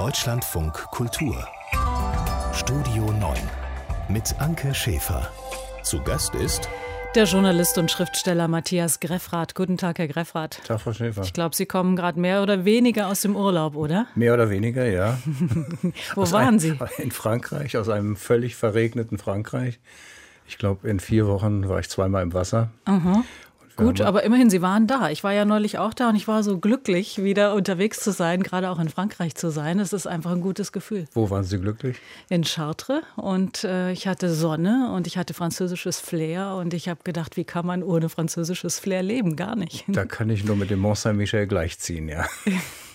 Deutschlandfunk Kultur Studio 9 mit Anke Schäfer. Zu Gast ist der Journalist und Schriftsteller Matthias Greffrath. Guten Tag, Herr Greffrath. Tag, Frau Schäfer. Ich glaube, Sie kommen gerade mehr oder weniger aus dem Urlaub, oder? Mehr oder weniger, ja. Wo aus waren ein, Sie? In Frankreich, aus einem völlig verregneten Frankreich. Ich glaube, in vier Wochen war ich zweimal im Wasser. Mhm. Gut, aber immerhin, Sie waren da. Ich war ja neulich auch da und ich war so glücklich, wieder unterwegs zu sein, gerade auch in Frankreich zu sein. Es ist einfach ein gutes Gefühl. Wo waren Sie glücklich? In Chartres und äh, ich hatte Sonne und ich hatte französisches Flair und ich habe gedacht, wie kann man ohne französisches Flair leben? Gar nicht. Da kann ich nur mit dem Mont Saint-Michel gleichziehen, ja.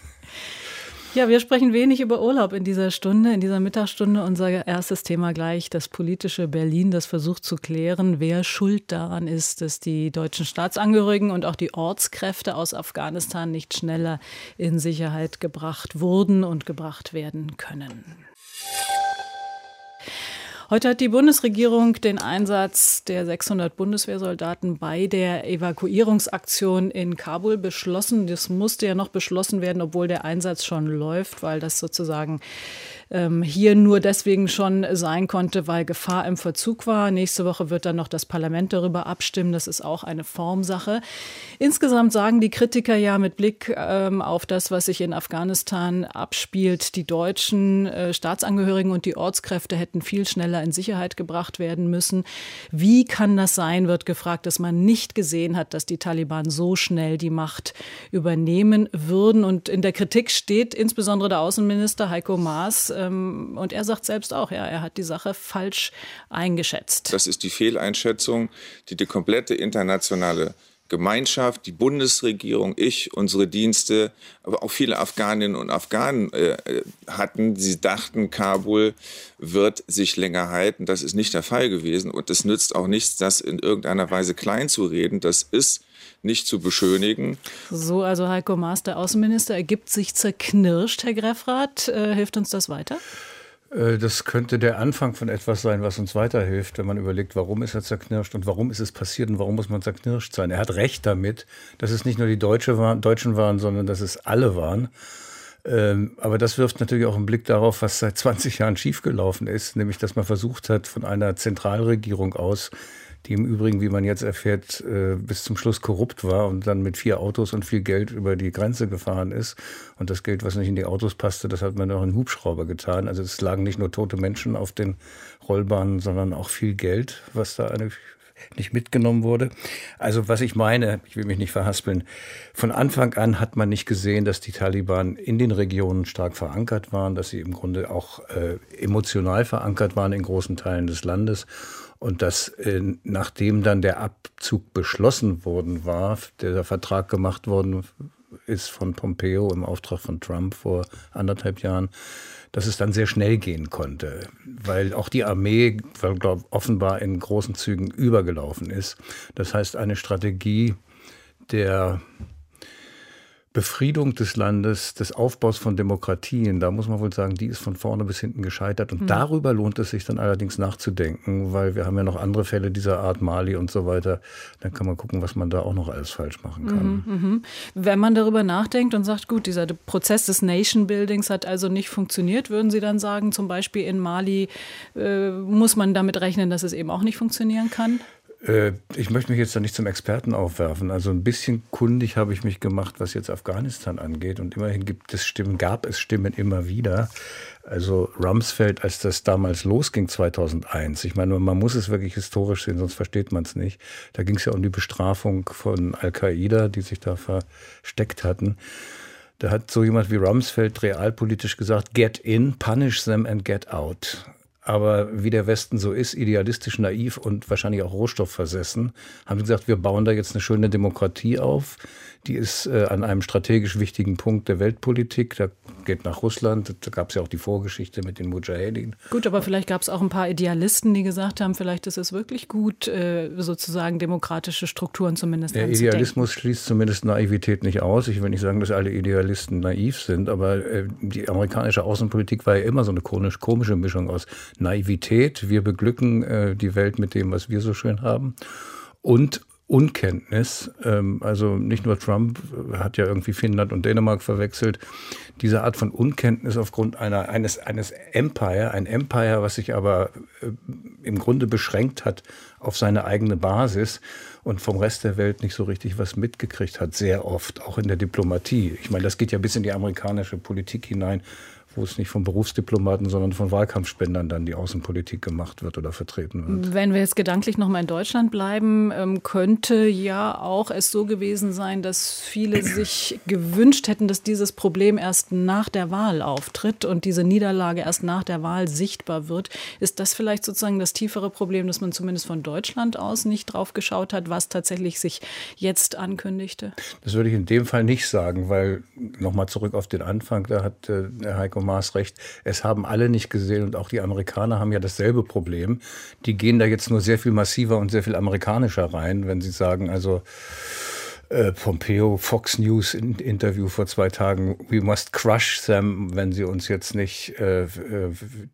Ja, wir sprechen wenig über Urlaub in dieser Stunde, in dieser Mittagsstunde. Unser erstes Thema gleich, das politische Berlin, das versucht zu klären, wer schuld daran ist, dass die deutschen Staatsangehörigen und auch die Ortskräfte aus Afghanistan nicht schneller in Sicherheit gebracht wurden und gebracht werden können. Heute hat die Bundesregierung den Einsatz der 600 Bundeswehrsoldaten bei der Evakuierungsaktion in Kabul beschlossen. Das musste ja noch beschlossen werden, obwohl der Einsatz schon läuft, weil das sozusagen ähm, hier nur deswegen schon sein konnte, weil Gefahr im Verzug war. Nächste Woche wird dann noch das Parlament darüber abstimmen. Das ist auch eine Formsache. Insgesamt sagen die Kritiker ja mit Blick ähm, auf das, was sich in Afghanistan abspielt, die deutschen äh, Staatsangehörigen und die Ortskräfte hätten viel schneller in Sicherheit gebracht werden müssen. Wie kann das sein, wird gefragt, dass man nicht gesehen hat, dass die Taliban so schnell die Macht übernehmen würden. Und in der Kritik steht insbesondere der Außenminister Heiko Maas, ähm, und er sagt selbst auch, ja, er hat die Sache falsch eingeschätzt. Das ist die Fehleinschätzung, die die komplette internationale Gemeinschaft, die Bundesregierung, ich, unsere Dienste, aber auch viele Afghaninnen und Afghanen äh, hatten. Sie dachten, Kabul wird sich länger halten. Das ist nicht der Fall gewesen. Und es nützt auch nichts, das in irgendeiner Weise klein zu reden. Das ist nicht zu beschönigen. So, also Heiko Maas, der Außenminister, ergibt sich zerknirscht, Herr Greffrath. Äh, hilft uns das weiter? Äh, das könnte der Anfang von etwas sein, was uns weiterhilft, wenn man überlegt, warum ist er zerknirscht und warum ist es passiert und warum muss man zerknirscht sein. Er hat recht damit, dass es nicht nur die Deutsche waren, Deutschen waren, sondern dass es alle waren. Ähm, aber das wirft natürlich auch einen Blick darauf, was seit 20 Jahren schiefgelaufen ist, nämlich dass man versucht hat, von einer Zentralregierung aus die im Übrigen, wie man jetzt erfährt, äh, bis zum Schluss korrupt war und dann mit vier Autos und viel Geld über die Grenze gefahren ist. Und das Geld, was nicht in die Autos passte, das hat man auch in Hubschrauber getan. Also es lagen nicht nur tote Menschen auf den Rollbahnen, sondern auch viel Geld, was da eine nicht mitgenommen wurde. Also was ich meine, ich will mich nicht verhaspeln, von Anfang an hat man nicht gesehen, dass die Taliban in den Regionen stark verankert waren, dass sie im Grunde auch äh, emotional verankert waren in großen Teilen des Landes und dass äh, nachdem dann der Abzug beschlossen worden war, der Vertrag gemacht worden ist von Pompeo im Auftrag von Trump vor anderthalb Jahren, dass es dann sehr schnell gehen konnte, weil auch die Armee glaub, offenbar in großen Zügen übergelaufen ist. Das heißt, eine Strategie der Befriedung des Landes, des Aufbaus von Demokratien, da muss man wohl sagen, die ist von vorne bis hinten gescheitert. Und mhm. darüber lohnt es sich dann allerdings nachzudenken, weil wir haben ja noch andere Fälle dieser Art, Mali und so weiter. Dann kann man gucken, was man da auch noch alles falsch machen kann. Mhm, mh. Wenn man darüber nachdenkt und sagt, gut, dieser Prozess des Nation Buildings hat also nicht funktioniert, würden Sie dann sagen, zum Beispiel in Mali äh, muss man damit rechnen, dass es eben auch nicht funktionieren kann? Äh, ich möchte mich jetzt da nicht zum Experten aufwerfen. Also ein bisschen kundig habe ich mich gemacht, was jetzt Afghanistan angeht. Und immerhin gibt es Stimmen, gab es Stimmen immer wieder. Also Rumsfeld, als das damals losging 2001, ich meine, man muss es wirklich historisch sehen, sonst versteht man es nicht. Da ging es ja um die Bestrafung von Al-Qaida, die sich da versteckt hatten. Da hat so jemand wie Rumsfeld realpolitisch gesagt, get in, punish them and get out. Aber wie der Westen so ist, idealistisch naiv und wahrscheinlich auch rohstoffversessen, haben sie gesagt, wir bauen da jetzt eine schöne Demokratie auf. Die ist äh, an einem strategisch wichtigen Punkt der Weltpolitik. Da geht nach Russland. Da gab es ja auch die Vorgeschichte mit den Mujahedin. Gut, aber vielleicht gab es auch ein paar Idealisten, die gesagt haben, vielleicht ist es wirklich gut, äh, sozusagen demokratische Strukturen zumindest Der Idealismus schließt zumindest Naivität nicht aus. Ich will nicht sagen, dass alle Idealisten naiv sind, aber äh, die amerikanische Außenpolitik war ja immer so eine komische Mischung aus Naivität. Wir beglücken äh, die Welt mit dem, was wir so schön haben. Und Unkenntnis. Ähm, also nicht nur Trump hat ja irgendwie Finnland und Dänemark verwechselt. Diese Art von Unkenntnis aufgrund einer, eines, eines Empire, ein Empire, was sich aber äh, im Grunde beschränkt hat auf seine eigene Basis und vom Rest der Welt nicht so richtig was mitgekriegt hat, sehr oft, auch in der Diplomatie. Ich meine, das geht ja bis in die amerikanische Politik hinein wo es nicht von Berufsdiplomaten, sondern von Wahlkampfspendern dann die Außenpolitik gemacht wird oder vertreten wird. Wenn wir jetzt gedanklich noch mal in Deutschland bleiben, ähm, könnte ja auch es so gewesen sein, dass viele sich gewünscht hätten, dass dieses Problem erst nach der Wahl auftritt und diese Niederlage erst nach der Wahl sichtbar wird. Ist das vielleicht sozusagen das tiefere Problem, dass man zumindest von Deutschland aus nicht drauf geschaut hat, was tatsächlich sich jetzt ankündigte? Das würde ich in dem Fall nicht sagen, weil nochmal zurück auf den Anfang, da hat äh, Herr Heiko Maß recht. Es haben alle nicht gesehen und auch die Amerikaner haben ja dasselbe Problem. Die gehen da jetzt nur sehr viel massiver und sehr viel amerikanischer rein, wenn sie sagen, also äh, Pompeo, Fox News Interview vor zwei Tagen, we must crush them, wenn sie uns jetzt nicht äh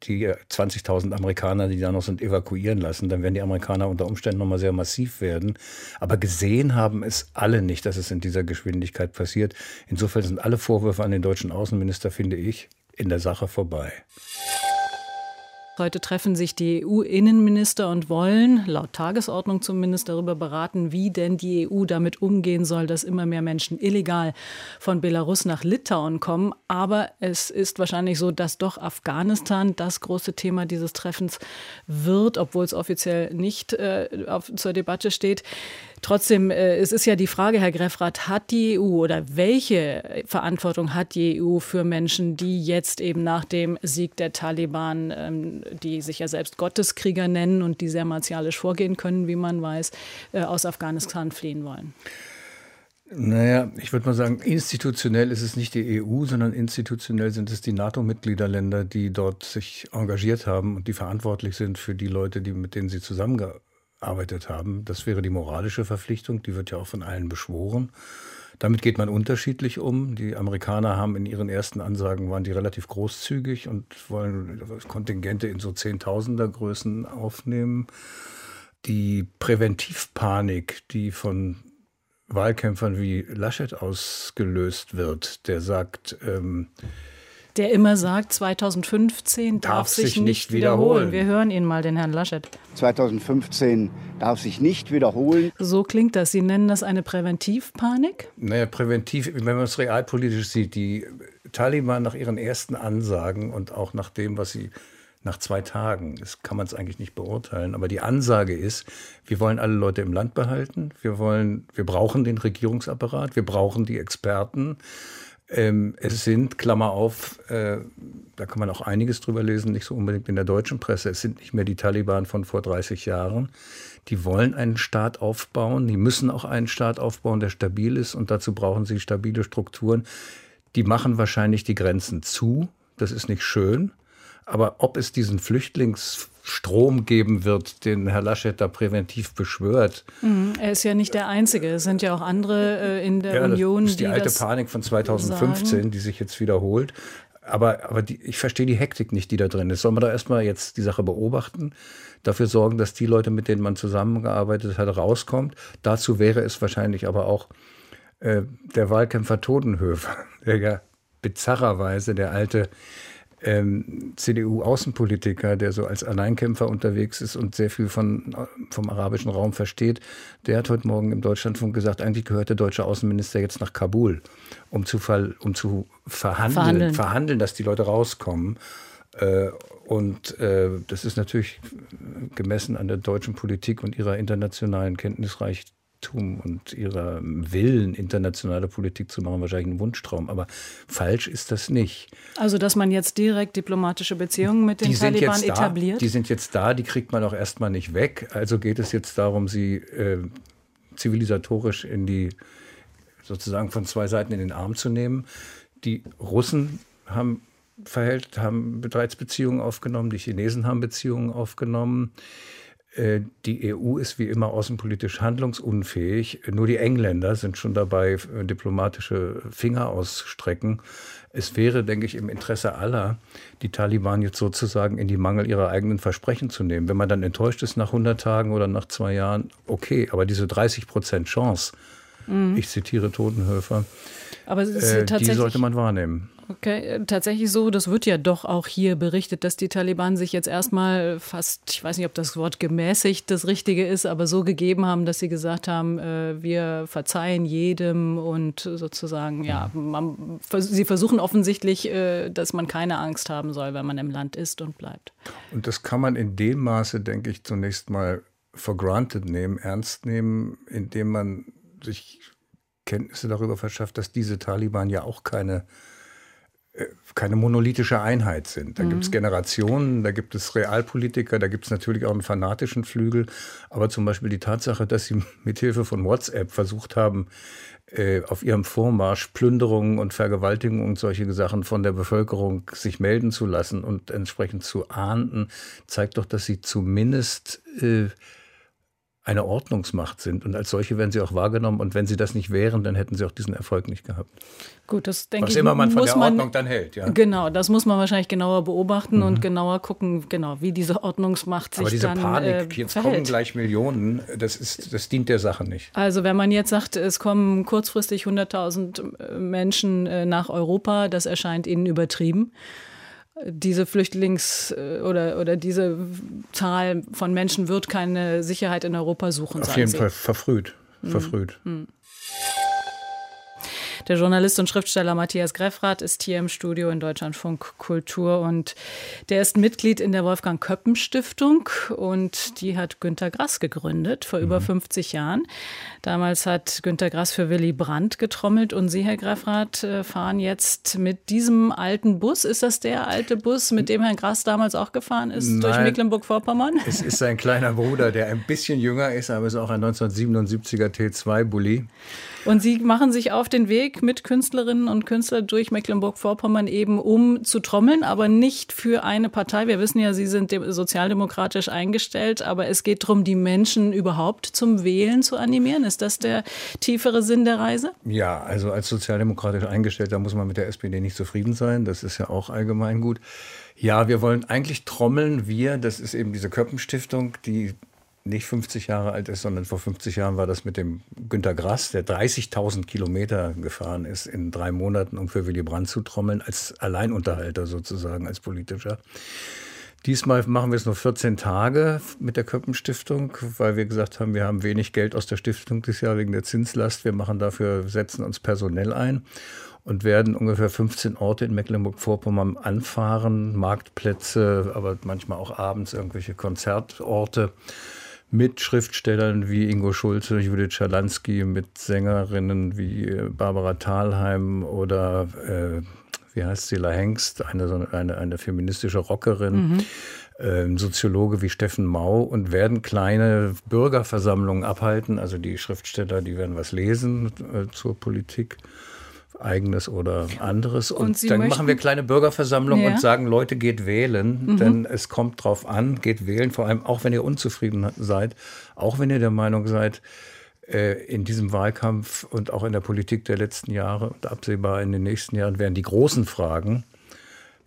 die 20.000 Amerikaner, die da noch sind, evakuieren lassen, dann werden die Amerikaner unter Umständen nochmal sehr massiv werden. Aber gesehen haben es alle nicht, dass es in dieser Geschwindigkeit passiert. Insofern sind alle Vorwürfe an den deutschen Außenminister, finde ich, in der Sache vorbei. Heute treffen sich die EU-Innenminister und wollen, laut Tagesordnung zumindest, darüber beraten, wie denn die EU damit umgehen soll, dass immer mehr Menschen illegal von Belarus nach Litauen kommen. Aber es ist wahrscheinlich so, dass doch Afghanistan das große Thema dieses Treffens wird, obwohl es offiziell nicht äh, auf, zur Debatte steht. Trotzdem, äh, es ist ja die Frage, Herr Greffrath, hat die EU oder welche Verantwortung hat die EU für Menschen, die jetzt eben nach dem Sieg der Taliban, ähm, die sich ja selbst Gotteskrieger nennen und die sehr martialisch vorgehen können, wie man weiß, äh, aus Afghanistan fliehen wollen? Naja, ich würde mal sagen, institutionell ist es nicht die EU, sondern institutionell sind es die NATO-Mitgliederländer, die dort sich engagiert haben und die verantwortlich sind für die Leute, die, mit denen sie zusammengearbeitet gearbeitet haben. Das wäre die moralische Verpflichtung, die wird ja auch von allen beschworen. Damit geht man unterschiedlich um. Die Amerikaner haben in ihren ersten Ansagen waren die relativ großzügig und wollen Kontingente in so Zehntausender Größen aufnehmen. Die Präventivpanik, die von Wahlkämpfern wie Laschet ausgelöst wird, der sagt, ähm, der immer sagt, 2015 darf, darf sich, nicht, nicht wiederholen. wiederholen. Wir hören ihn mal, den Herrn Laschet. 2015 darf sich nicht wiederholen. So klingt das. Sie nennen das eine Präventivpanik? Naja, präventiv, wenn man es realpolitisch sieht, die Taliban nach ihren ersten Ansagen und auch nach dem, was sie nach zwei Tagen, das kann man es eigentlich nicht beurteilen, aber die Ansage ist, wir wollen alle Leute im Land behalten, wir wollen, wir brauchen den Regierungsapparat, wir brauchen die Experten, ähm, es sind, Klammer auf, äh, da kann man auch einiges drüber lesen, nicht so unbedingt in der deutschen Presse, es sind nicht mehr die Taliban von vor 30 Jahren. Die wollen einen Staat aufbauen, die müssen auch einen Staat aufbauen, der stabil ist. Und dazu brauchen sie stabile Strukturen. Die machen wahrscheinlich die Grenzen zu, das ist nicht schön, aber ob es diesen Flüchtlings Strom geben wird, den Herr Laschet da präventiv beschwört. Mhm, er ist ja nicht der Einzige. Es sind ja auch andere äh, in der ja, Union. Das ist die, die alte Panik von 2015, sagen. die sich jetzt wiederholt. Aber, aber die, ich verstehe die Hektik nicht, die da drin ist. Soll man da erstmal jetzt die Sache beobachten, dafür sorgen, dass die Leute, mit denen man zusammengearbeitet hat, rauskommt. Dazu wäre es wahrscheinlich aber auch äh, der Wahlkämpfer Todenhöfer, der ja bizarrerweise der alte ähm, CDU-Außenpolitiker, der so als Alleinkämpfer unterwegs ist und sehr viel von, vom arabischen Raum versteht, der hat heute Morgen im Deutschlandfunk gesagt, eigentlich gehört der deutsche Außenminister jetzt nach Kabul, um zu, ver, um zu verhandeln, verhandeln, verhandeln, dass die Leute rauskommen. Äh, und äh, das ist natürlich gemessen an der deutschen Politik und ihrer internationalen Kenntnisreichtum Reichtum und ihrer Willen, internationale Politik zu machen, wahrscheinlich ein Wunschtraum. Aber falsch ist das nicht. Also, dass man jetzt direkt diplomatische Beziehungen mit den Taliban etabliert? Da, die sind jetzt da, die kriegt man auch erstmal nicht weg. Also geht es jetzt darum, sie äh, zivilisatorisch in die, sozusagen von zwei Seiten in den Arm zu nehmen. Die Russen haben verhält, haben bereits Beziehungen aufgenommen, die Chinesen haben Beziehungen aufgenommen. Äh, die EU ist wie immer außenpolitisch handlungsunfähig. Nur die Engländer sind schon dabei, äh, diplomatische Finger ausstrecken. Es wäre, denke ich, im Interesse aller, die Taliban jetzt sozusagen in die Mangel ihrer eigenen Versprechen zu nehmen. Wenn man dann enttäuscht ist nach 100 Tagen oder nach zwei Jahren, okay, aber diese 30 Prozent Chance, mhm. ich zitiere Totenhöfer, aber äh, die sollte man wahrnehmen. Okay, äh, tatsächlich so, das wird ja doch auch hier berichtet, dass die Taliban sich jetzt erstmal fast, ich weiß nicht, ob das Wort gemäßigt das Richtige ist, aber so gegeben haben, dass sie gesagt haben, äh, wir verzeihen jedem und sozusagen, ja, man, sie versuchen offensichtlich, äh, dass man keine Angst haben soll, wenn man im Land ist und bleibt. Und das kann man in dem Maße, denke ich, zunächst mal for granted nehmen, ernst nehmen, indem man sich Kenntnisse darüber verschafft, dass diese Taliban ja auch keine keine monolithische Einheit sind. Da mhm. gibt es Generationen, da gibt es Realpolitiker, da gibt es natürlich auch einen fanatischen Flügel. Aber zum Beispiel die Tatsache, dass sie mit Hilfe von WhatsApp versucht haben, äh, auf ihrem Vormarsch Plünderungen und Vergewaltigungen und solche Sachen von der Bevölkerung sich melden zu lassen und entsprechend zu ahnden, zeigt doch, dass sie zumindest äh, eine Ordnungsmacht sind. Und als solche werden sie auch wahrgenommen. Und wenn sie das nicht wären, dann hätten sie auch diesen Erfolg nicht gehabt. Gut, das denke Was ich. Was immer man von der man, Ordnung dann hält, ja. Genau, das muss man wahrscheinlich genauer beobachten mhm. und genauer gucken, genau, wie diese Ordnungsmacht sich Aber diese dann, Panik, äh, jetzt verhält. kommen gleich Millionen, das, ist, das dient der Sache nicht. Also wenn man jetzt sagt, es kommen kurzfristig 100.000 äh, Menschen äh, nach Europa, das erscheint Ihnen übertrieben diese Flüchtlings- äh, oder, oder diese Zahl von Menschen wird keine Sicherheit in Europa suchen. Auf jeden Sie. Fall verfrüht. Verfrüht. Hm. Der Journalist und Schriftsteller Matthias Greffrath ist hier im Studio in Deutschlandfunk Kultur und der ist Mitglied in der Wolfgang Köppen Stiftung und die hat Günter Grass gegründet vor mhm. über 50 Jahren. Damals hat Günter Grass für Willy Brandt getrommelt und Sie, Herr Greffrath, äh, fahren jetzt mit diesem alten Bus. Ist das der alte Bus, mit dem Herr Grass damals auch gefahren ist Nein, durch Mecklenburg-Vorpommern? Es ist sein kleiner Bruder, der ein bisschen jünger ist, aber es ist auch ein 1977er T2-Bully. Und Sie machen sich auf den Weg mit Künstlerinnen und Künstlern durch Mecklenburg-Vorpommern eben, um zu trommeln, aber nicht für eine Partei. Wir wissen ja, Sie sind sozialdemokratisch eingestellt, aber es geht darum, die Menschen überhaupt zum Wählen zu animieren. Ist das der tiefere Sinn der Reise? Ja, also als sozialdemokratisch eingestellt, da muss man mit der SPD nicht zufrieden sein. Das ist ja auch allgemein gut. Ja, wir wollen eigentlich trommeln. Wir, das ist eben diese Köppenstiftung, die nicht 50 Jahre alt ist, sondern vor 50 Jahren war das mit dem Günter Grass, der 30.000 Kilometer gefahren ist in drei Monaten, um für Willy Brandt zu trommeln, als Alleinunterhalter sozusagen, als politischer. Diesmal machen wir es nur 14 Tage mit der Köppenstiftung, weil wir gesagt haben, wir haben wenig Geld aus der Stiftung dieses Jahr wegen der Zinslast. Wir machen dafür, setzen uns personell ein und werden ungefähr 15 Orte in Mecklenburg-Vorpommern anfahren, Marktplätze, aber manchmal auch abends irgendwelche Konzertorte mit Schriftstellern wie Ingo Schulze, Judith Schalansky, mit Sängerinnen wie äh, Barbara Thalheim oder äh, wie heißt sie, La Hengst, eine, eine, eine feministische Rockerin, mhm. äh, Soziologe wie Steffen Mau und werden kleine Bürgerversammlungen abhalten. Also die Schriftsteller, die werden was lesen äh, zur Politik eigenes oder anderes. Und, und dann möchten, machen wir kleine Bürgerversammlungen ja. und sagen, Leute, geht wählen, mhm. denn es kommt drauf an, geht wählen, vor allem auch wenn ihr unzufrieden seid, auch wenn ihr der Meinung seid, äh, in diesem Wahlkampf und auch in der Politik der letzten Jahre und absehbar in den nächsten Jahren werden die großen Fragen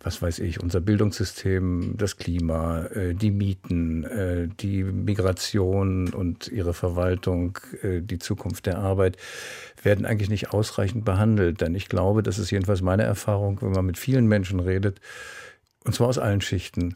was weiß ich, unser Bildungssystem, das Klima, äh, die Mieten, äh, die Migration und ihre Verwaltung, äh, die Zukunft der Arbeit, werden eigentlich nicht ausreichend behandelt. Denn ich glaube, das ist jedenfalls meine Erfahrung, wenn man mit vielen Menschen redet, und zwar aus allen Schichten,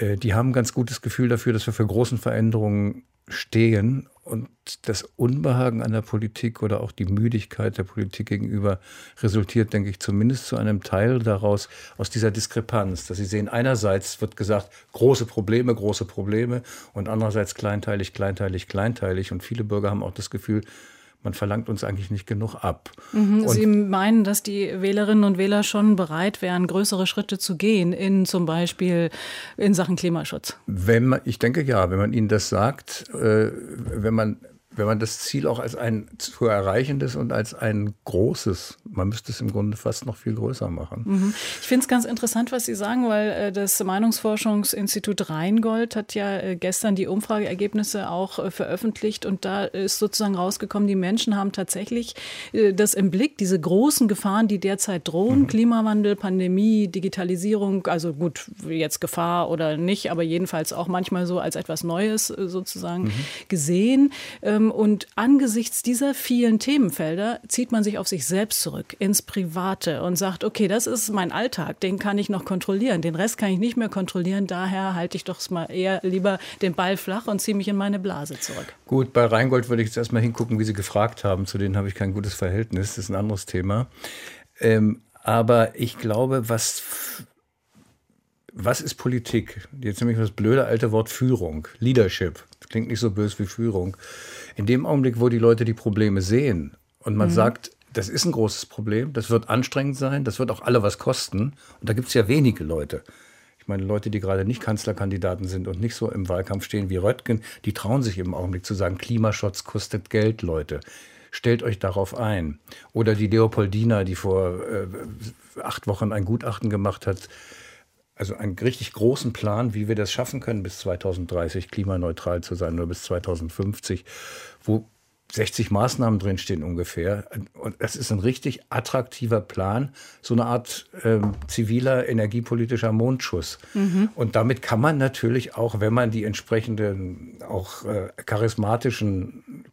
die haben ein ganz gutes Gefühl dafür, dass wir für großen Veränderungen stehen und das Unbehagen an der Politik oder auch die Müdigkeit der Politik gegenüber resultiert, denke ich, zumindest zu einem Teil daraus, aus dieser Diskrepanz, dass Sie sehen, einerseits wird gesagt, große Probleme, große Probleme und andererseits kleinteilig, kleinteilig, kleinteilig. Und viele Bürger haben auch das Gefühl, man verlangt uns eigentlich nicht genug ab. Mhm, Sie meinen, dass die Wählerinnen und Wähler schon bereit wären, größere Schritte zu gehen, in zum Beispiel in Sachen Klimaschutz? Wenn man, ich denke ja, wenn man ihnen das sagt, äh, wenn man wenn man das Ziel auch als ein zu erreichendes und als ein großes man müsste es im Grunde fast noch viel größer machen. Mhm. Ich finde es ganz interessant, was Sie sagen, weil äh, das Meinungsforschungsinstitut Rheingold hat ja äh, gestern die Umfrageergebnisse auch äh, veröffentlicht und da ist sozusagen rausgekommen, die Menschen haben tatsächlich das im Blick, diese großen Gefahren, die derzeit drohen, mhm. Klimawandel, Pandemie, Digitalisierung, also gut, jetzt Gefahr oder nicht, aber jedenfalls auch manchmal so als etwas Neues sozusagen mhm. gesehen. Ähm, und angesichts dieser vielen Themenfelder zieht man sich auf sich selbst zurück, ins Private und sagt, okay, das ist mein Alltag, den kann ich noch kontrollieren, den Rest kann ich nicht mehr kontrollieren, daher halte ich doch mal eher lieber den Ball flach und ziehe mich in meine Blase zurück. Gut, bei Rheingold würde ich jetzt erstmal hingucken, wie Sie gefragt haben, zu denen habe ich kein gutes Verhältnis, das ist ein anderes Thema. Ähm, aber ich glaube, was was ist Politik? Jetzt nämlich das blöde alte Wort Führung, Leadership. Klingt nicht so böse wie Führung. In dem Augenblick, wo die Leute die Probleme sehen und man mhm. sagt, das ist ein großes Problem, das wird anstrengend sein, das wird auch alle was kosten. Und da gibt es ja wenige Leute. Ich meine, Leute, die gerade nicht Kanzlerkandidaten sind und nicht so im Wahlkampf stehen wie Röttgen, die trauen sich im Augenblick zu sagen, Klimaschutz kostet Geld, Leute. Stellt euch darauf ein. Oder die Leopoldina, die vor äh, acht Wochen ein Gutachten gemacht hat, also einen richtig großen Plan, wie wir das schaffen können, bis 2030 klimaneutral zu sein oder bis 2050, wo 60 Maßnahmen drinstehen ungefähr. Und das ist ein richtig attraktiver Plan, so eine Art ähm, ziviler energiepolitischer Mondschuss. Mhm. Und damit kann man natürlich auch, wenn man die entsprechenden auch äh, charismatischen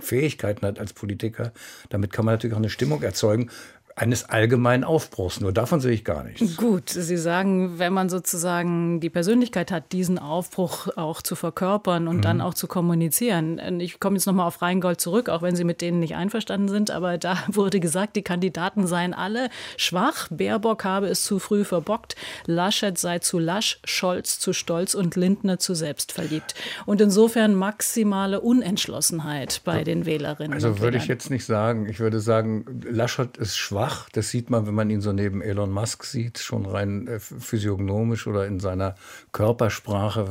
Fähigkeiten hat als Politiker, damit kann man natürlich auch eine Stimmung erzeugen, eines allgemeinen Aufbruchs. Nur davon sehe ich gar nichts. Gut, Sie sagen, wenn man sozusagen die Persönlichkeit hat, diesen Aufbruch auch zu verkörpern und mhm. dann auch zu kommunizieren. Ich komme jetzt nochmal auf Rheingold zurück, auch wenn Sie mit denen nicht einverstanden sind, aber da wurde gesagt, die Kandidaten seien alle schwach. Baerbock habe es zu früh verbockt, Laschet sei zu lasch, Scholz zu stolz und Lindner zu selbstverliebt. Und insofern maximale Unentschlossenheit bei den Wählerinnen. Also würde ich jetzt nicht sagen. Ich würde sagen, Laschet ist schwach schwach. Das sieht man, wenn man ihn so neben Elon Musk sieht, schon rein äh, physiognomisch oder in seiner Körpersprache,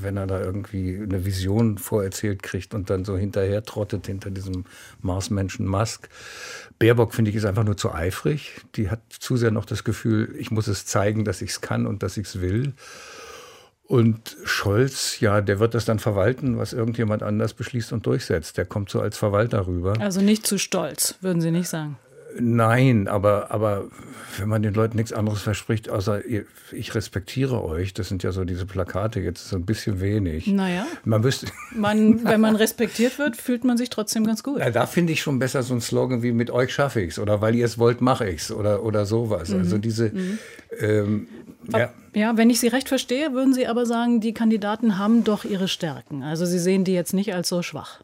wenn er da irgendwie eine Vision vorerzählt kriegt und dann so hinterher trottet hinter diesem Marsmenschen Musk. Baerbock, finde ich, ist einfach nur zu eifrig. Die hat zu sehr noch das Gefühl, ich muss es zeigen, dass ich es kann und dass ich es will. Und Scholz, ja, der wird das dann verwalten, was irgendjemand anders beschließt und durchsetzt. Der kommt so als Verwalter rüber. Also nicht zu stolz, würden Sie nicht sagen. Nein, aber, aber wenn man den Leuten nichts anderes verspricht, außer ich respektiere euch, das sind ja so diese Plakate jetzt so ein bisschen wenig. Naja. Man wüsste. Man, wenn man respektiert wird, fühlt man sich trotzdem ganz gut. Ja, da finde ich schon besser so ein Slogan wie mit euch schaffe ich's oder weil ihr es wollt, mache ich's oder, oder sowas. Mhm. Also diese. Mhm. Ähm, ja. ja, wenn ich Sie recht verstehe, würden Sie aber sagen, die Kandidaten haben doch ihre Stärken. Also Sie sehen die jetzt nicht als so schwach.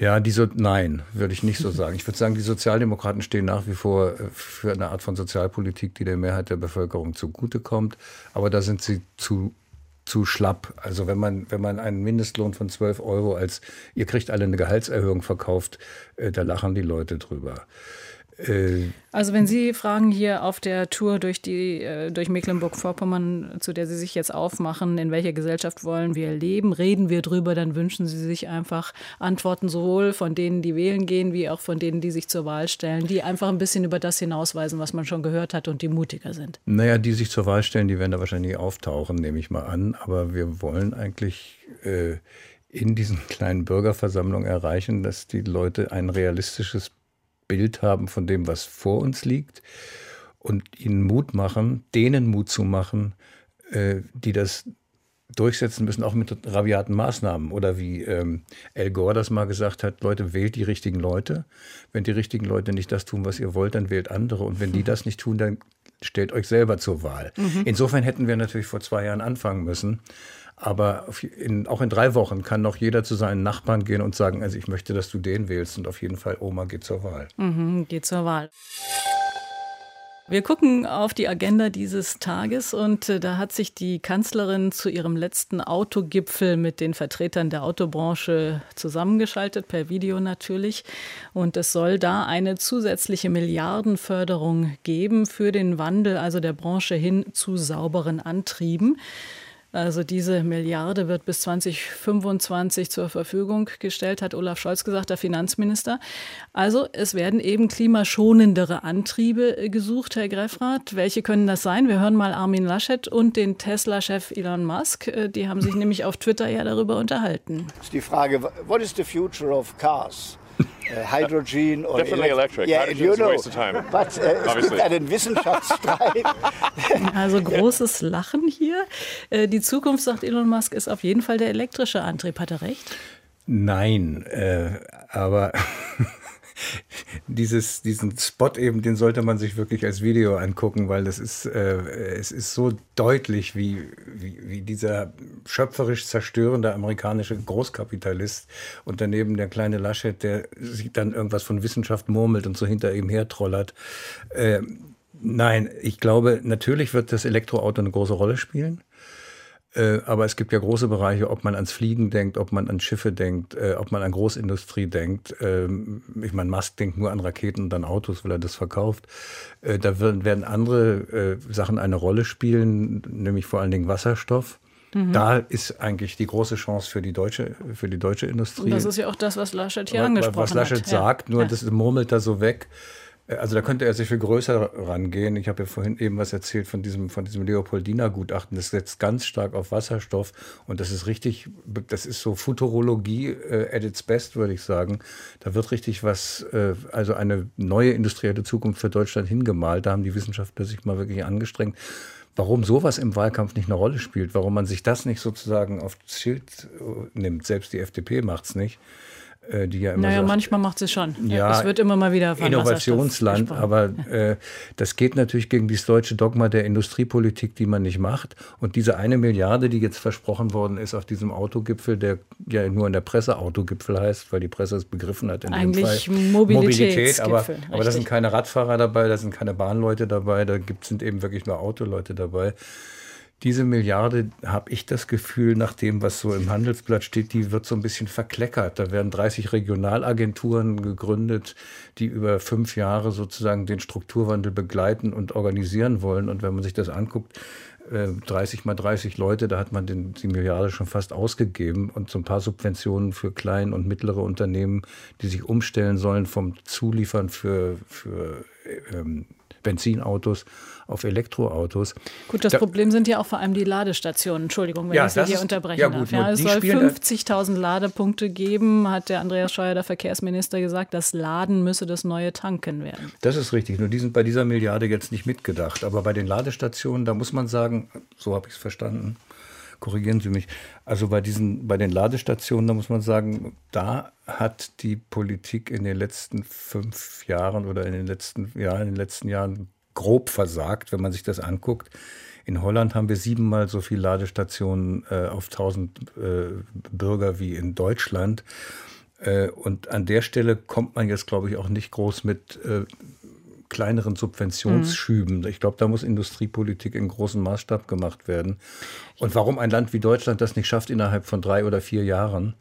Ja, die so, nein, würde ich nicht so sagen. Ich würde sagen, die Sozialdemokraten stehen nach wie vor äh, für eine Art von Sozialpolitik, die der Mehrheit der Bevölkerung zugutekommt. Aber da sind sie zu, zu schlapp. Also wenn man, wenn man einen Mindestlohn von 12 Euro als, ihr kriegt alle eine Gehaltserhöhung verkauft, äh, da lachen die Leute drüber. Äh, also wenn Sie fragen hier auf der Tour durch, die, äh, durch Mecklenburg-Vorpommern, zu der Sie sich jetzt aufmachen, in welcher Gesellschaft wollen wir leben, reden wir drüber, dann wünschen Sie sich einfach Antworten sowohl von denen, die wählen gehen, wie auch von denen, die sich zur Wahl stellen, die einfach ein bisschen über das hinausweisen, was man schon gehört hat und die mutiger sind. Naja, die sich zur Wahl stellen, die werden da wahrscheinlich auftauchen, nehme ich mal an. Aber wir wollen eigentlich... Äh, in diesen kleinen Bürgerversammlungen erreichen, dass die Leute ein realistisches Bild haben von dem, was vor uns liegt und ihnen Mut machen, denen Mut zu machen, äh, die das durchsetzen müssen, auch mit rabiaten Maßnahmen. Oder wie ähm, Al Gore das mal gesagt hat, Leute, wählt die richtigen Leute. Wenn die richtigen Leute nicht das tun, was ihr wollt, dann wählt andere. Und wenn die das nicht tun, dann stellt euch selber zur Wahl. Mhm. Insofern hätten wir natürlich vor zwei Jahren anfangen müssen. Aber in, auch in drei Wochen kann noch jeder zu seinen Nachbarn gehen und sagen, also ich möchte, dass du den wählst und auf jeden Fall Oma geht zur Wahl. Mhm, geht zur Wahl. Wir gucken auf die Agenda dieses Tages und äh, da hat sich die Kanzlerin zu ihrem letzten Autogipfel mit den Vertretern der Autobranche zusammengeschaltet, per Video natürlich. Und es soll da eine zusätzliche Milliardenförderung geben für den Wandel, also der Branche hin zu sauberen Antrieben. Also diese Milliarde wird bis 2025 zur Verfügung gestellt, hat Olaf Scholz gesagt, der Finanzminister. Also es werden eben klimaschonendere Antriebe gesucht, Herr Greffrath. Welche können das sein? Wir hören mal Armin Laschet und den Tesla-Chef Elon Musk. Äh, die haben sich nämlich auf Twitter ja darüber unterhalten. Das ist die Frage, what is the future of cars? Uh, hydrogen or Definitely electric. Yeah, Hydrogen you is a know, waste of time. But uh, es gibt einen Wissenschaftsstreit. Also großes Lachen hier. Äh, die Zukunft, sagt Elon Musk, ist auf jeden Fall der elektrische Antrieb. Hat er recht? Nein, äh, aber dieses, diesen Spot eben, den sollte man sich wirklich als Video angucken, weil das ist, äh, es ist so deutlich, wie, wie, wie dieser schöpferisch zerstörende amerikanische Großkapitalist und daneben der kleine Laschet, der sich dann irgendwas von Wissenschaft murmelt und so hinter ihm hertrollert. Äh, nein, ich glaube, natürlich wird das Elektroauto eine große Rolle spielen. Äh, aber es gibt ja große Bereiche, ob man ans Fliegen denkt, ob man an Schiffe denkt, äh, ob man an Großindustrie denkt. Ähm, ich meine, Musk denkt nur an Raketen und an Autos, weil er das verkauft. Äh, da werden andere Sachen eine Rolle spielen, nämlich vor allen Dingen Wasserstoff. Mhm. Da ist eigentlich die große Chance für die deutsche, für die deutsche Industrie. Und das ist ja auch das, was Laschet hier was, angesprochen hat. Was Laschet hat. sagt, nur ja. das murmelt da so weg. Also da könnte er sich viel größer rangehen. Ich habe ja vorhin eben was erzählt von diesem, von diesem Leopoldina-Gutachten. Das setzt ganz stark auf Wasserstoff und das ist richtig, das ist so Futurologie äh, at its best, würde ich sagen. Da wird richtig was, äh, also eine neue industrielle Zukunft für Deutschland hingemalt. Da haben die Wissenschaftler sich mal wirklich angestrengt. Warum sowas im Wahlkampf nicht eine Rolle spielt, warum man sich das nicht sozusagen aufs Schild äh, nimmt, selbst die FDP macht es nicht die ja immer Naja, sagt, manchmal macht sie schon. Ja, es wird immer mal wieder von Innovationsland, aber äh, das geht natürlich gegen dieses deutsche Dogma der Industriepolitik, die man nicht macht. Und diese eine Milliarde, die jetzt versprochen worden ist auf diesem Autogipfel, der ja nur in der Presse Autogipfel heißt, weil die Presse es begriffen hat in Eigentlich dem Fall. Mobilität, aber, aber da sind keine Radfahrer dabei, da sind keine Bahnleute dabei, da gibt, sind eben wirklich nur Autoleute dabei diese Milliarde, habe ich das Gefühl, nach dem, was so im Handelsblatt steht, die wird so ein bisschen verkleckert. Da werden 30 Regionalagenturen gegründet, die über fünf Jahre sozusagen den Strukturwandel begleiten und organisieren wollen. Und wenn man sich das anguckt, 30 äh, mal 30 Leute, da hat man den, die Milliarde schon fast ausgegeben und so ein paar Subventionen für kleine und mittlere Unternehmen, die sich umstellen sollen vom Zuliefern für, für ähm, Benzinautos auf Elektroautos. Gut, das da, Problem sind ja auch vor allem die Ladestationen. Entschuldigung, wenn ja, ich Sie hier unterbrechen ja, gut, darf. Ja, es soll 50.000 Ladepunkte geben, hat der Andreas Scheuer, der Verkehrsminister, gesagt. Das Laden müsse das neue Tanken werden. Das ist richtig. Nur die sind bei dieser Milliarde jetzt nicht mitgedacht. Aber bei den Ladestationen, da muss man sagen, so habe ich es verstanden, korrigieren Sie mich. Also bei diesen, bei den Ladestationen, da muss man sagen, da hat die Politik in den letzten fünf Jahren oder in den letzten, ja, in den letzten Jahren grob versagt, wenn man sich das anguckt. In Holland haben wir siebenmal so viele Ladestationen äh, auf 1000 äh, Bürger wie in Deutschland. Äh, und an der Stelle kommt man jetzt, glaube ich, auch nicht groß mit äh, kleineren Subventionsschüben. Mhm. Ich glaube, da muss Industriepolitik in großem Maßstab gemacht werden. Und warum ein Land wie Deutschland das nicht schafft, innerhalb von drei oder vier Jahren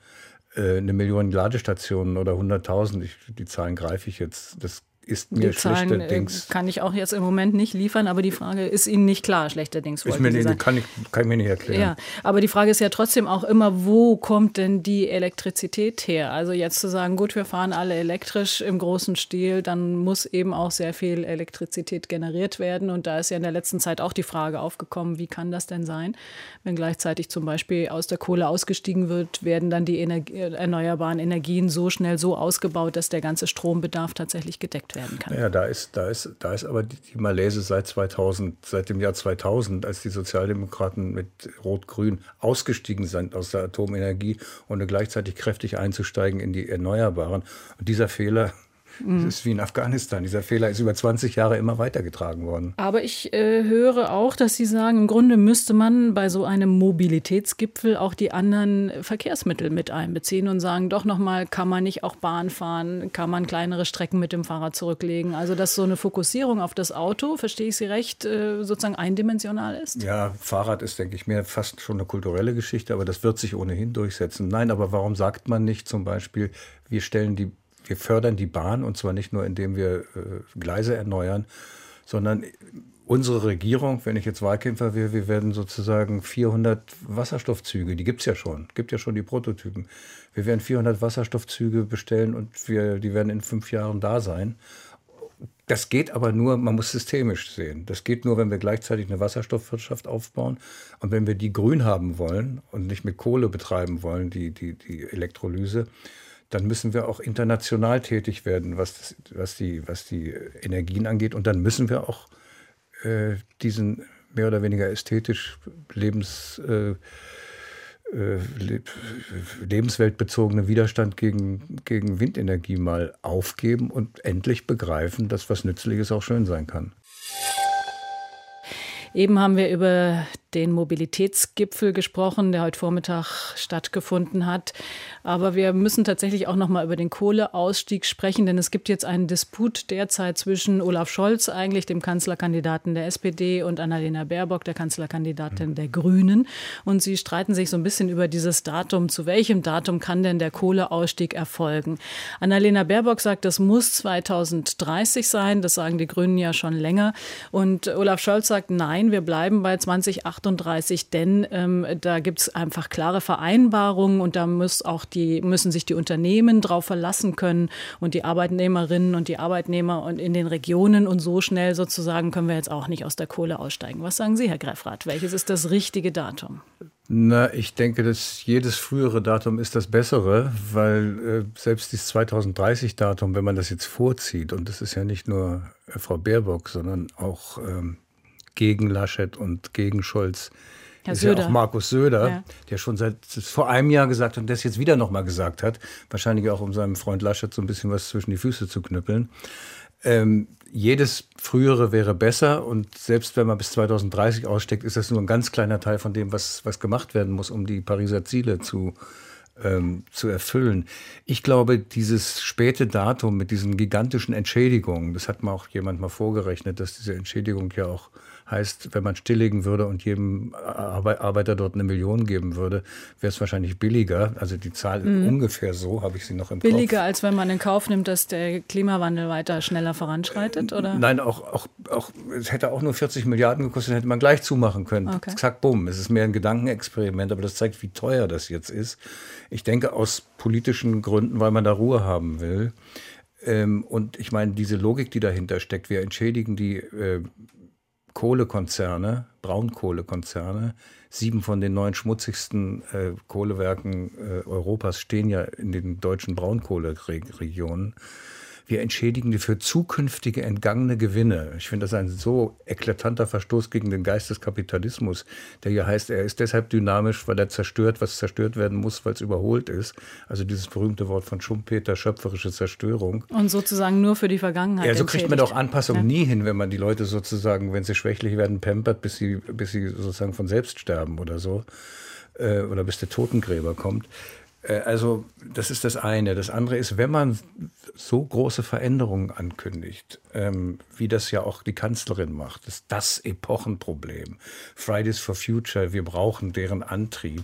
äh, eine Million Ladestationen oder 100.000, die Zahlen greife ich jetzt, das ist mir die Zahlen, schlechterdings. Äh, kann ich auch jetzt im Moment nicht liefern, aber die Frage ist Ihnen nicht klar, schlechterdings. Ist mir nicht, kann, ich, kann ich mir nicht erklären. Ja, aber die Frage ist ja trotzdem auch immer, wo kommt denn die Elektrizität her? Also jetzt zu sagen, gut, wir fahren alle elektrisch im großen Stil, dann muss eben auch sehr viel Elektrizität generiert werden. Und da ist ja in der letzten Zeit auch die Frage aufgekommen, wie kann das denn sein, wenn gleichzeitig zum Beispiel aus der Kohle ausgestiegen wird, werden dann die Energie, erneuerbaren Energien so schnell so ausgebaut, dass der ganze Strombedarf tatsächlich gedeckt wird werden kann. Ja, da ist, da ist, da ist aber die, die Malaise seit 2000, seit dem Jahr 2000, als die Sozialdemokraten mit Rot-Grün ausgestiegen sind aus der Atomenergie, ohne gleichzeitig kräftig einzusteigen in die Erneuerbaren. Und dieser Fehler das ist wie in Afghanistan. Dieser Fehler ist über 20 Jahre immer weitergetragen worden. Aber ich äh, höre auch, dass Sie sagen, im Grunde müsste man bei so einem Mobilitätsgipfel auch die anderen Verkehrsmittel mit einbeziehen und sagen, doch nochmal, kann man nicht auch Bahn fahren, kann man kleinere Strecken mit dem Fahrrad zurücklegen. Also dass so eine Fokussierung auf das Auto, verstehe ich Sie recht, äh, sozusagen eindimensional ist? Ja, Fahrrad ist, denke ich mir, fast schon eine kulturelle Geschichte, aber das wird sich ohnehin durchsetzen. Nein, aber warum sagt man nicht zum Beispiel, wir stellen die wir fördern die Bahn und zwar nicht nur, indem wir äh, Gleise erneuern, sondern unsere Regierung, wenn ich jetzt Wahlkämpfer wäre, wir werden sozusagen 400 Wasserstoffzüge, die gibt es ja schon, gibt ja schon die Prototypen. Wir werden 400 Wasserstoffzüge bestellen und wir, die werden in fünf Jahren da sein. Das geht aber nur, man muss systemisch sehen. Das geht nur, wenn wir gleichzeitig eine Wasserstoffwirtschaft aufbauen und wenn wir die grün haben wollen und nicht mit Kohle betreiben wollen, die, die, die Elektrolyse, dann müssen wir auch international tätig werden, was, was, die, was die Energien angeht. Und dann müssen wir auch äh, diesen mehr oder weniger ästhetisch lebens, äh, äh, lebensweltbezogenen Widerstand gegen, gegen Windenergie mal aufgeben und endlich begreifen, dass was Nützliches auch schön sein kann. Eben haben wir über den Mobilitätsgipfel gesprochen, der heute Vormittag stattgefunden hat. Aber wir müssen tatsächlich auch noch mal über den Kohleausstieg sprechen, denn es gibt jetzt einen Disput derzeit zwischen Olaf Scholz, eigentlich dem Kanzlerkandidaten der SPD, und Annalena Baerbock, der Kanzlerkandidatin der Grünen. Und sie streiten sich so ein bisschen über dieses Datum. Zu welchem Datum kann denn der Kohleausstieg erfolgen? Annalena Baerbock sagt, das muss 2030 sein. Das sagen die Grünen ja schon länger. Und Olaf Scholz sagt, nein, wir bleiben bei 2028. 38, denn ähm, da gibt es einfach klare Vereinbarungen und da muss auch die, müssen sich die Unternehmen darauf verlassen können und die Arbeitnehmerinnen und die Arbeitnehmer und in den Regionen und so schnell sozusagen können wir jetzt auch nicht aus der Kohle aussteigen. Was sagen Sie, Herr Greffrath? Welches ist das richtige Datum? Na, ich denke, dass jedes frühere Datum ist das bessere, weil äh, selbst dieses 2030-Datum, wenn man das jetzt vorzieht, und das ist ja nicht nur äh, Frau Baerbock, sondern auch ähm, gegen Laschet und gegen Scholz. Herr ist Söder. ja auch Markus Söder, ja. der schon seit vor einem Jahr gesagt hat und das jetzt wieder nochmal gesagt hat, wahrscheinlich auch um seinem Freund Laschet so ein bisschen was zwischen die Füße zu knüppeln. Ähm, jedes frühere wäre besser und selbst wenn man bis 2030 aussteckt, ist das nur ein ganz kleiner Teil von dem, was, was gemacht werden muss, um die Pariser Ziele zu, ähm, zu erfüllen. Ich glaube, dieses späte Datum mit diesen gigantischen Entschädigungen, das hat mir auch jemand mal vorgerechnet, dass diese Entschädigung ja auch Heißt, wenn man stilllegen würde und jedem Arbeiter dort eine Million geben würde, wäre es wahrscheinlich billiger. Also die Zahl mhm. ungefähr so, habe ich sie noch im billiger, Kopf. Billiger, als wenn man in Kauf nimmt, dass der Klimawandel weiter schneller voranschreitet, oder? Nein, auch, auch, auch es hätte auch nur 40 Milliarden gekostet, hätte man gleich zumachen können. Okay. Zack, bumm. Es ist mehr ein Gedankenexperiment, aber das zeigt, wie teuer das jetzt ist. Ich denke aus politischen Gründen, weil man da Ruhe haben will. Ähm, und ich meine, diese Logik, die dahinter steckt, wir entschädigen die äh, Kohlekonzerne, Braunkohlekonzerne, sieben von den neun schmutzigsten äh, Kohlewerken äh, Europas stehen ja in den deutschen Braunkohleregionen. Wir entschädigen die für zukünftige entgangene Gewinne. Ich finde das ein so eklatanter Verstoß gegen den Geist des Kapitalismus, der hier heißt, er ist deshalb dynamisch, weil er zerstört, was zerstört werden muss, weil es überholt ist. Also dieses berühmte Wort von Schumpeter, schöpferische Zerstörung. Und sozusagen nur für die Vergangenheit. Ja, so kriegt man doch Anpassung ja. nie hin, wenn man die Leute sozusagen, wenn sie schwächlich werden, pampert, bis sie, bis sie sozusagen von selbst sterben oder so. Äh, oder bis der Totengräber kommt. Äh, also das ist das eine. Das andere ist, wenn man so große Veränderungen ankündigt, ähm, wie das ja auch die Kanzlerin macht, ist das Epochenproblem. Fridays for Future, wir brauchen deren Antrieb.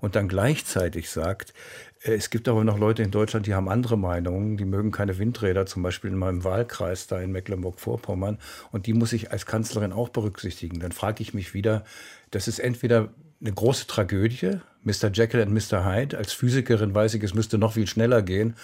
Und dann gleichzeitig sagt, äh, es gibt aber noch Leute in Deutschland, die haben andere Meinungen, die mögen keine Windräder, zum Beispiel in meinem Wahlkreis da in Mecklenburg-Vorpommern. Und die muss ich als Kanzlerin auch berücksichtigen. Dann frage ich mich wieder, das ist entweder eine große Tragödie, Mr. Jekyll und Mr. Hyde. Als Physikerin weiß ich, es müsste noch viel schneller gehen.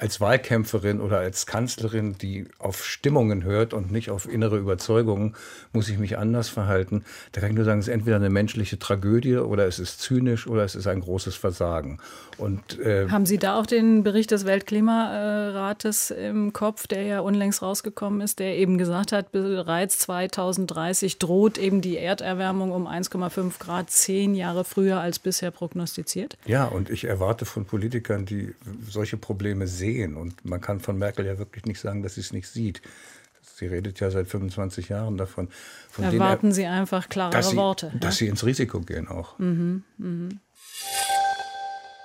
Als Wahlkämpferin oder als Kanzlerin, die auf Stimmungen hört und nicht auf innere Überzeugungen, muss ich mich anders verhalten. Da kann ich nur sagen, es ist entweder eine menschliche Tragödie oder es ist zynisch oder es ist ein großes Versagen. Und, äh, Haben Sie da auch den Bericht des Weltklimarates im Kopf, der ja unlängst rausgekommen ist, der eben gesagt hat, bereits 2030 droht eben die Erderwärmung um 1,5 Grad zehn Jahre früher als bisher prognostiziert? Ja, und ich erwarte von Politikern, die solche Probleme sehen, und man kann von Merkel ja wirklich nicht sagen, dass sie es nicht sieht. Sie redet ja seit 25 Jahren davon. Von Erwarten Sie einfach klarere dass sie, Worte. Dass ja? sie ins Risiko gehen auch. Mhm, mh.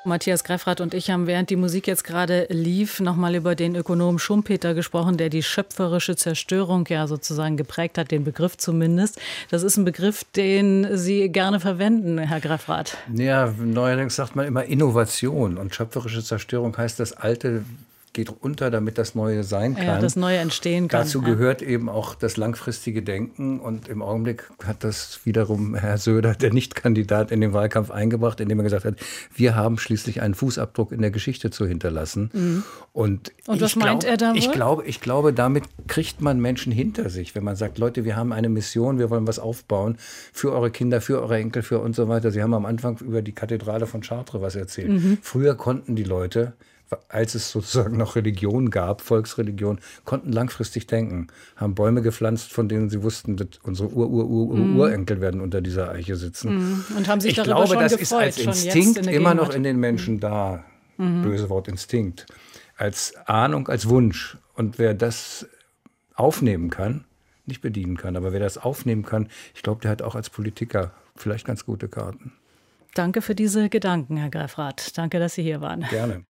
Matthias Greffrath und ich haben, während die Musik jetzt gerade lief, nochmal über den Ökonom Schumpeter gesprochen, der die schöpferische Zerstörung ja sozusagen geprägt hat, den Begriff zumindest. Das ist ein Begriff, den Sie gerne verwenden, Herr Greffrath. Ja, neuerdings sagt man immer Innovation und schöpferische Zerstörung heißt, das Alte geht unter, damit das Neue sein kann. Ja, das Neue entstehen kann. Dazu gehört eben auch das langfristige Denken. Und im Augenblick hat das wiederum Herr Söder, der Nichtkandidat, in den Wahlkampf eingebracht, indem er gesagt hat, wir haben schließlich einen Fußabdruck in der Geschichte zu hinterlassen. Mhm. Und, Und was meint glaub, er da wohl? Ich glaube, ich glaube, damit kriegt man Menschen hinter sich, wenn man sagt, Leute, wir haben eine Mission, wir wollen was aufbauen für eure Kinder, für eure Enkel, für und so weiter. Sie haben am Anfang über die Kathedrale von Chartres was erzählt. Mhm. Früher konnten die Leute als es sozusagen noch Religion gab, Volksreligion, konnten langfristig denken, haben Bäume gepflanzt, von denen sie wussten, dass unsere Ur -Ur -Ur mm. Urenkel werden unter dieser Eiche sitzen. Mm. Und haben sich ich darüber glaube, schon das gefreut, ist als Instinkt immer noch in den Menschen da. Mhm. Böse Wort Instinkt. Als Ahnung, als Wunsch. Und wer das aufnehmen kann, nicht bedienen kann, aber wer das aufnehmen kann, ich glaube, der hat auch als Politiker vielleicht ganz gute Karten. Danke für diese Gedanken, Herr Greifrath. Danke, dass Sie hier waren. Gerne.